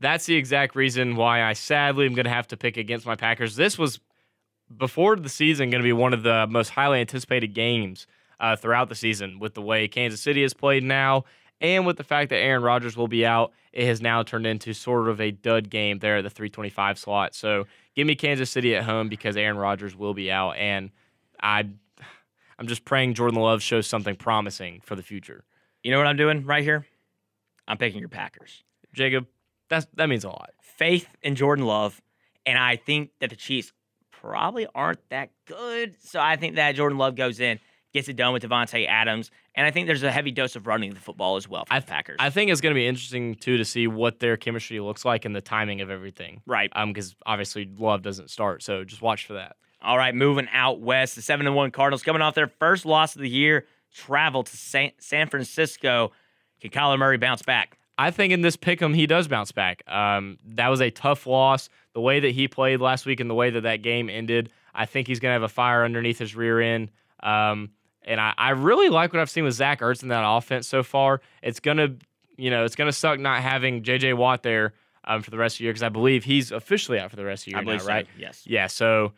that's the exact reason why I sadly am going to have to pick against my Packers. This was before the season going to be one of the most highly anticipated games uh, throughout the season with the way Kansas City has played now and with the fact that Aaron Rodgers will be out. It has now turned into sort of a dud game there at the 325 slot. So give me Kansas City at home because Aaron Rodgers will be out and I I'm just praying Jordan Love shows something promising for the future. You know what I'm doing right here? I'm picking your Packers. Jacob, that's that means a lot. Faith in Jordan Love, and I think that the Chiefs probably aren't that good. So I think that Jordan Love goes in, gets it done with Davante Adams, and I think there's a heavy dose of running the football as well for I- the Packers. I think it's going to be interesting too to see what their chemistry looks like and the timing of everything. right. Um, because obviously Love doesn't start, so just watch for that. All right, moving out west, the seven and one Cardinals coming off their first loss of the year, travel to San, San Francisco. Can Kyler Murray bounce back? I think in this pick'em he does bounce back. Um, that was a tough loss. The way that he played last week and the way that that game ended, I think he's going to have a fire underneath his rear end. Um, and I, I really like what I've seen with Zach Ertz in that offense so far. It's gonna, you know, it's gonna suck not having J.J. Watt there um, for the rest of the year because I believe he's officially out for the rest of the year I now, so, right? Yes. Yeah, so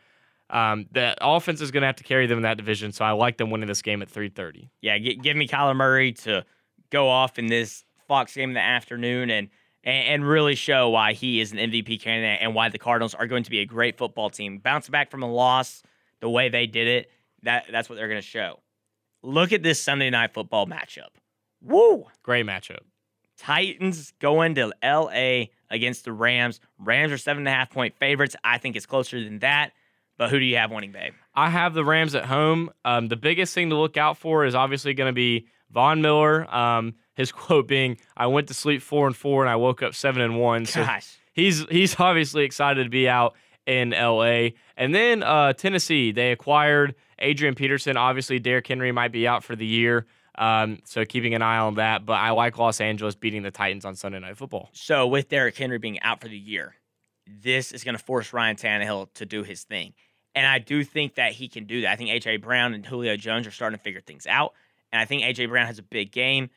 um, the offense is going to have to carry them in that division. So I like them winning this game at 3:30. Yeah, gi- give me Kyler Murray to go off in this Fox game in the afternoon and, and and really show why he is an MVP candidate and why the Cardinals are going to be a great football team. Bounce back from a loss the way they did it. That that's what they're going to show. Look at this Sunday night football matchup. Woo! Great matchup. Titans going to LA against the Rams. Rams are seven and a half point favorites. I think it's closer than that. But who do you have winning, babe? I have the Rams at home. Um, the biggest thing to look out for is obviously going to be Von Miller. Um, his quote being, "I went to sleep four and four, and I woke up seven and one." So Gosh. he's he's obviously excited to be out in LA. And then uh, Tennessee, they acquired Adrian Peterson, obviously, Derrick Henry might be out for the year. Um, so keeping an eye on that. But I like Los Angeles beating the Titans on Sunday Night Football. So with Derrick Henry being out for the year, this is going to force Ryan Tannehill to do his thing. And I do think that he can do that. I think A.J. Brown and Julio Jones are starting to figure things out. And I think A.J. Brown has a big game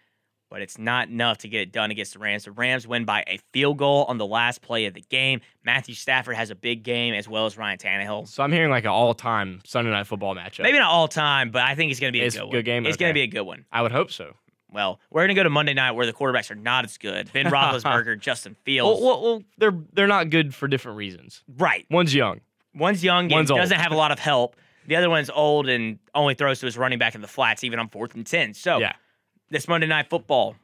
but it's not enough to get it done against the Rams. The Rams win by a field goal on the last play of the game. Matthew Stafford has a big game as well as Ryan Tannehill. So I'm hearing like an all-time Sunday Night Football matchup. Maybe not all time, but I think it's going to be a It's good, good game? It's Okay. going to be a good one. I would hope so. Well, we're going to go to Monday night where the quarterbacks are not as good. Ben Roethlisberger, Justin Fields. Well, well, well, they're they're not good for different reasons. right. One's young. One's young and One's doesn't have a lot of help. The other one's old and only throws to his running back in the flats, even on fourth and 10. So Yeah. this Monday night football,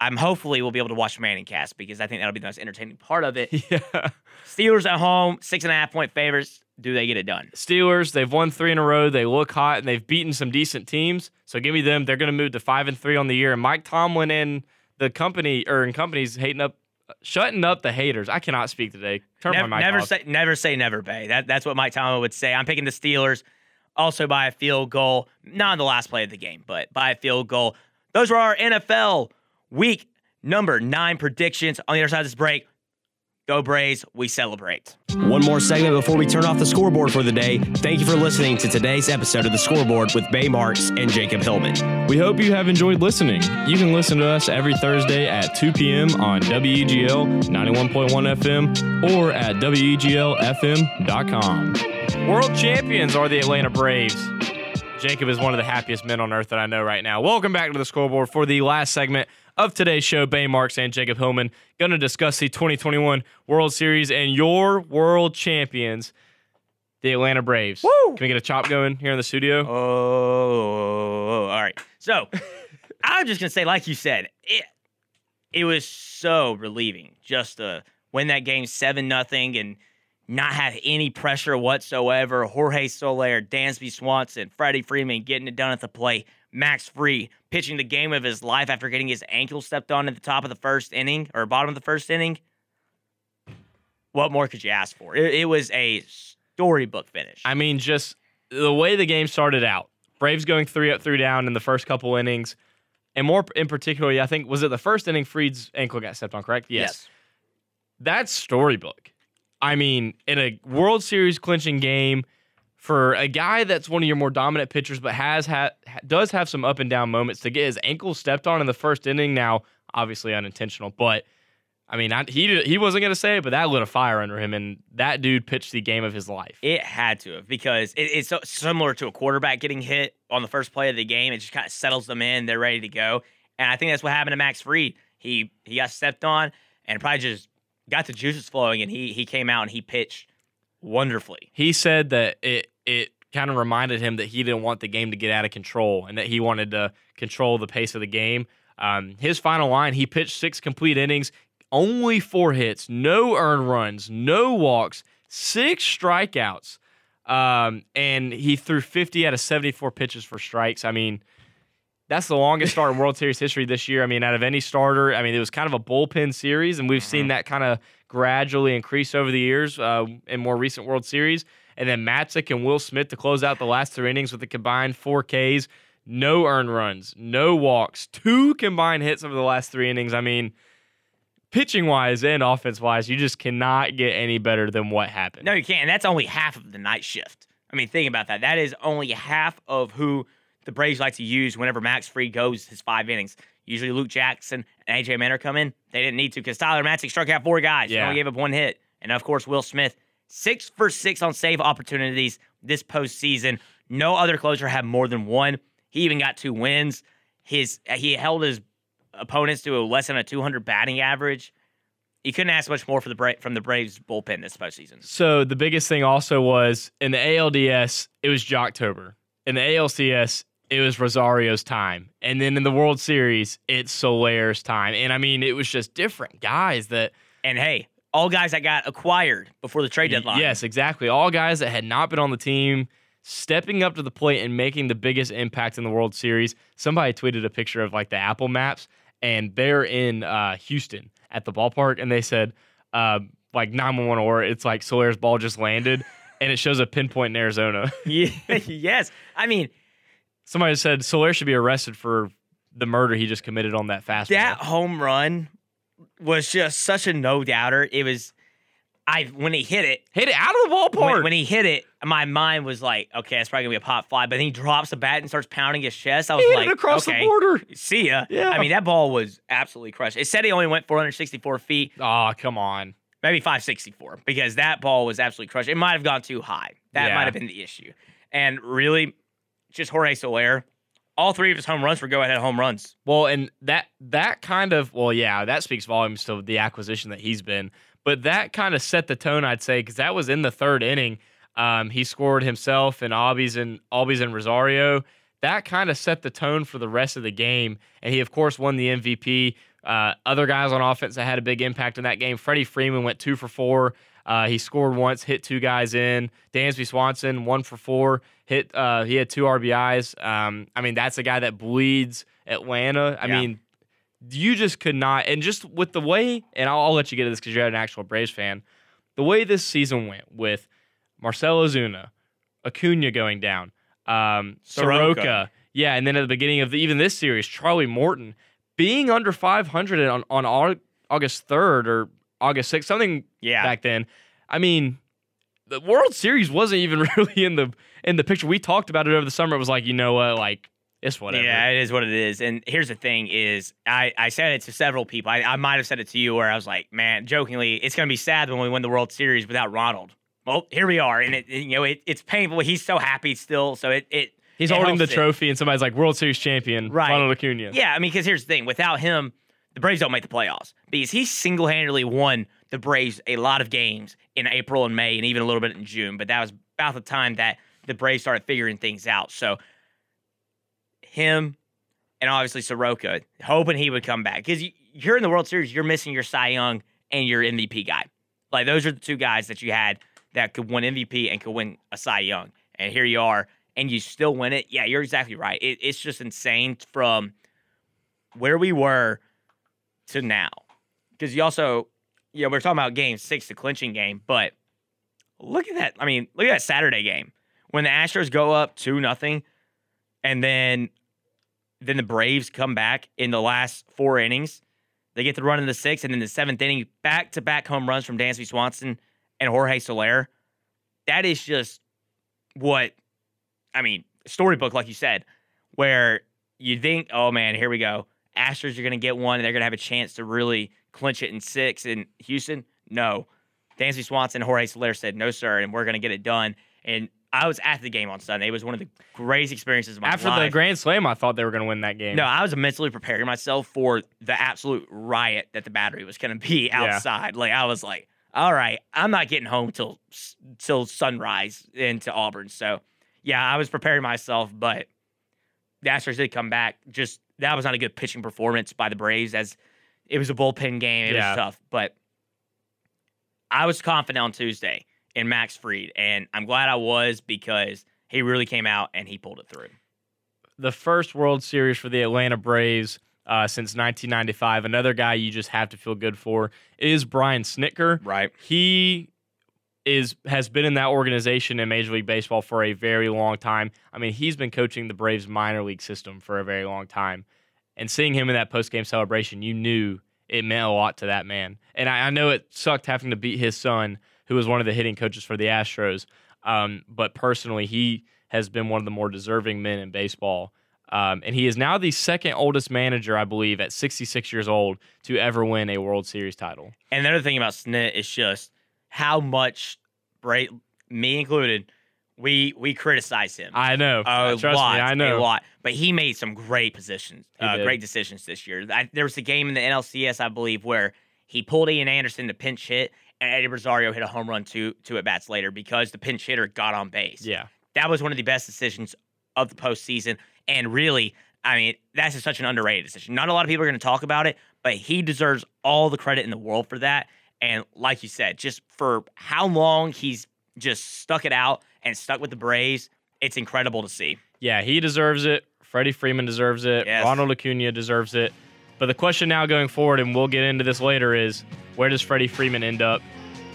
I'm hopefully we'll be able to watch ManningCast because I think that'll be the most entertaining part of it. Yeah. Steelers at home, six and a half point favorites. Do they get it done? Steelers, they've won three in a row. They look hot and they've beaten some decent teams. So give me them. They're going to move to five and three on the year. And Mike Tomlin and the company or in companies hating up, shutting up the haters. I cannot speak today. Turn Never, my mic never off. say never say never, Bay. That that's what Mike Tomlin would say. I'm picking the Steelers, also by a field goal, not on the last play of the game, but by a field goal. Those were our NFL week number nine predictions. On the other side of this break, go Braves, we celebrate. One more segment before we turn off the scoreboard for the day. Thank you for listening to today's episode of the scoreboard with Bay Marks and Jacob Hillman. We hope you have enjoyed listening. You can listen to us every Thursday at 2 p.m. on WEGL 91.1 FM or at WEGLFM.com. World champions are the Atlanta Braves. Jacob is one of the happiest men on earth that I know right now. Welcome back to the scoreboard for the last segment of today's show. Bay Marks and Jacob Hillman going to discuss the 2021 World Series and your world champions, the Atlanta Braves. Woo! Can we get a chop going here in the studio? Oh, oh, oh, oh all right. So I'm just gonna say, like you said, it it was so relieving just to win that game seven nothing and not have any pressure whatsoever. Jorge Soler, Dansby Swanson, Freddie Freeman getting it done at the plate. Max Fried pitching the game of his life after getting his ankle stepped on at the top of the first inning or bottom of the first inning. What more could you ask for? It, it was a storybook finish. I mean, just the way the game started out. Braves going three up, three down in the first couple innings. And more in particular, I think, was it the first inning Fried's ankle got stepped on, correct? yes. That's storybook. I mean, in a World Series clinching game for a guy that's one of your more dominant pitchers, but has had does have some up and down moments to get his ankle stepped on in the first inning. Now, obviously unintentional, but I mean, I, he he wasn't to say it, but that lit a fire under him, and that dude pitched the game of his life. It had to have because it, it's so similar to a quarterback getting hit on the first play of the game. It just kind of settles them in. They're ready to go. And I think that's what happened to Max Fried. He he got stepped on and probably just got the juices flowing, and he he came out and he pitched wonderfully. he said that it it kind of reminded him that he didn't want the game to get out of control and that he wanted to control the pace of the game. Um, his final line, he pitched six complete innings, only four hits, no earned runs, no walks, six strikeouts, um, and he threw 50 out of 74 pitches for strikes. I mean, that's the longest start in World Series history this year. I mean, out of any starter, I mean, it was kind of a bullpen series, and we've seen that kind of gradually increase over the years uh, in more recent World Series. And then Matzek and Will Smith to close out the last three innings with a combined four Ks, no earned runs, no walks, two combined hits over the last three innings. I mean, pitching wise and offense wise, you just cannot get any better than what happened. No, you can't. And that's only half of the night shift. I mean, think about that. That is only half of who the Braves like to use whenever Max Fried goes his five innings. Usually Luke Jackson and AJ Minter come in. They didn't need to because Tyler Matzek struck out four guys. He Yeah. only gave up one hit. And of course, Will Smith, six for six on save opportunities this postseason. No other closer had more than one. He even got two wins. His he held his opponents to a less than a 200 batting average. You couldn't ask much more for the Bra- from the Braves bullpen this postseason. So the biggest thing also was in the ALDS, it was Joctober. In the ALCS, it was Rosario's time. And then in the World Series, it's Soler's time. And I mean, it was just different guys that And hey, all guys that got acquired before the trade deadline. Yes, exactly. All guys that had not been on the team stepping up to the plate and making the biggest impact in the World Series. Somebody tweeted a picture of like the Apple Maps, and they're in uh, Houston at the ballpark, and they said uh, like 911 or it's like Soler's ball just landed. and it shows a pinpoint in Arizona. Yeah, yes. I mean, Somebody said Soler should be arrested for the murder he just committed on that fastball. that home run was just such a no doubter. It was, I when he hit it, Hit it out of the ballpark. when, when he hit it, my mind was like, okay, it's probably gonna be a pop fly. But then he drops the bat and starts pounding his chest. I was like, across okay, the border. See ya. Yeah. I mean, that ball was absolutely crushed. It said he only went 464 feet, Oh, come on. maybe 564, because that ball was absolutely crushed. It might have gone too high. That Yeah. might have been the issue. And really, just Jorge Soler, all three of his home runs were go ahead home runs. Well, and that that kind of well, yeah, that speaks volumes to the acquisition that he's been. But that kind of set the tone, I'd say, because that was in the third inning. Um, he scored himself and Albies and Albies and Rosario. That kind of set the tone for the rest of the game, and he of course won the MVP. Uh, other guys on offense that had a big impact in that game. Freddie Freeman went two for four. Uh, he scored once, hit two guys in. Dansby Swanson one for four, hit. Uh, he had two RBIs. Um, I mean, that's a guy that bleeds Atlanta. I Yeah. mean, you just could not. And just with the way, and I'll, I'll let you get to this because you're an actual Braves fan. The way this season went with Marcell Ozuna, Acuna going down, um, Soroka. Soroka, yeah, and then at the beginning of the, even this series, Charlie Morton being under 500 on on August 3rd or August 6th, something Yeah. back then. I mean, the World Series wasn't even really in the in the picture. We talked about it over the summer. It was like, you know what, like it's whatever. Yeah, it is what it is. And here's the thing: is I, I said it to several people. I, I might have said it to you, where I was like, "Man, jokingly, it's gonna be sad when we win the World Series without Ronald." Well, here we are, and it, you know it, it's painful. He's so happy still, so it it He's it holding the helps it. trophy, and somebody's like World Series champion, Right. Ronald Acuna. Yeah, I mean, because here's the thing: without him, the Braves don't make the playoffs because he single-handedly won the Braves a lot of games in April and May, and even a little bit in June. But that was about the time that the Braves started figuring things out. So him and obviously Soroka, hoping he would come back because you're in the World Series, you're missing your Cy Young and your MVP guy. Like those are the two guys that you had that could win MVP and could win a Cy Young, and here you are, and you still win it. Yeah, you're exactly right. It, it's just insane from where we were to now. Because you also, you know, we are talking about game six, the clinching game, but look at that. I mean, look at that Saturday game when the Astros go up two nothing, and then then the Braves come back in the last four innings. They get the run in the sixth, and then the seventh inning, back to back home runs from Dansby Swanson and Jorge Soler. That is just what I mean, storybook, like you said, where you think, oh man, here we go. Astros are going to get one and they're going to have a chance to really clinch it in six. In Houston, no. Dansby Swanson and Jorge Soler said, no, sir, and we're going to get it done. And I was at the game on Sunday. It was one of the greatest experiences of my After life. After the Grand Slam, I thought they were going to win that game. No, I was mentally preparing myself for the absolute riot that the battery was going to be outside. Like I was like, all right, I'm not getting home till till sunrise into Auburn. So, yeah, I was preparing myself, but the Astros did come back. Just that was not a good pitching performance by the Braves as it was a bullpen game. It Yeah. was tough, but I was confident on Tuesday in Max Fried, and I'm glad I was because he really came out and he pulled it through. the first World Series for the Atlanta Braves uh, since 1995. Another guy you just have to feel good for is Brian Snitker. Right. He is has been in that organization in Major League Baseball for a very long time. I mean, he's been coaching the Braves minor league system for a very long time. And seeing him in that post game celebration, you knew it meant a lot to that man. And I, I know it sucked having to beat his son, who was one of the hitting coaches for the Astros. Um, but personally, he has been one of the more deserving men in baseball. Um, and he is now the second oldest manager, I believe, at 66 years old to ever win a World Series title. And the other thing about Snit is just how much, right, me included, we we criticize him I know. a Trust lot, me, I know. a lot. But he made some great positions, uh, great decisions this year. I, there was a game in the NLCS, I believe, where he pulled Ian Anderson to pinch hit, and Eddie Rosario hit a home run two two at bats later because the pinch hitter got on base. Yeah. that was one of the best decisions of the postseason. And really, I mean, that's just such an underrated decision. Not a lot of people are going to talk about it, but he deserves all the credit in the world for that. And like you said, just for how long he's just stuck it out and stuck with the Braves, it's incredible to see. Yeah, he deserves it. Freddie Freeman deserves it. Yes. Ronald Acuna deserves it. But the question now going forward, and we'll get into this later, is where does Freddie Freeman end up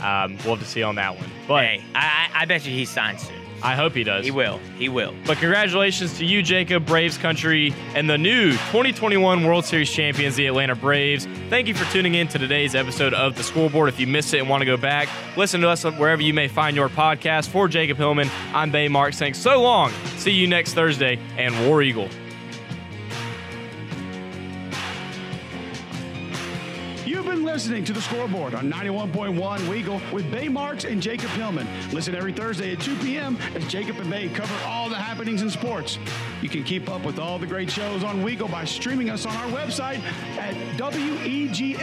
Um, we'll have to see on that one. But Hey, I, I I bet you he signs soon. I hope he does. He will. He will. But congratulations to you, Jacob, Braves country, and the new 2021 World Series champions, the Atlanta Braves. Thank you for tuning in to today's episode of The Scoreboard. If you missed it and want to go back, listen to us wherever you may find your podcast. For Jacob Hillman, I'm Bay Mark saying so long. See you next Thursday, and War Eagle. Been listening to the scoreboard on 91.1 Weagle with Bay Marks and Jacob Hillman. Listen every Thursday at 2 p.m. as Jacob and Bay cover all the happenings in sports. You can keep up with all the great shows on Weagle by streaming us on our website at weglfm.com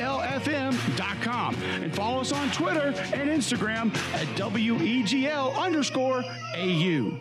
and follow us on Twitter and Instagram at WEGL underscore AU.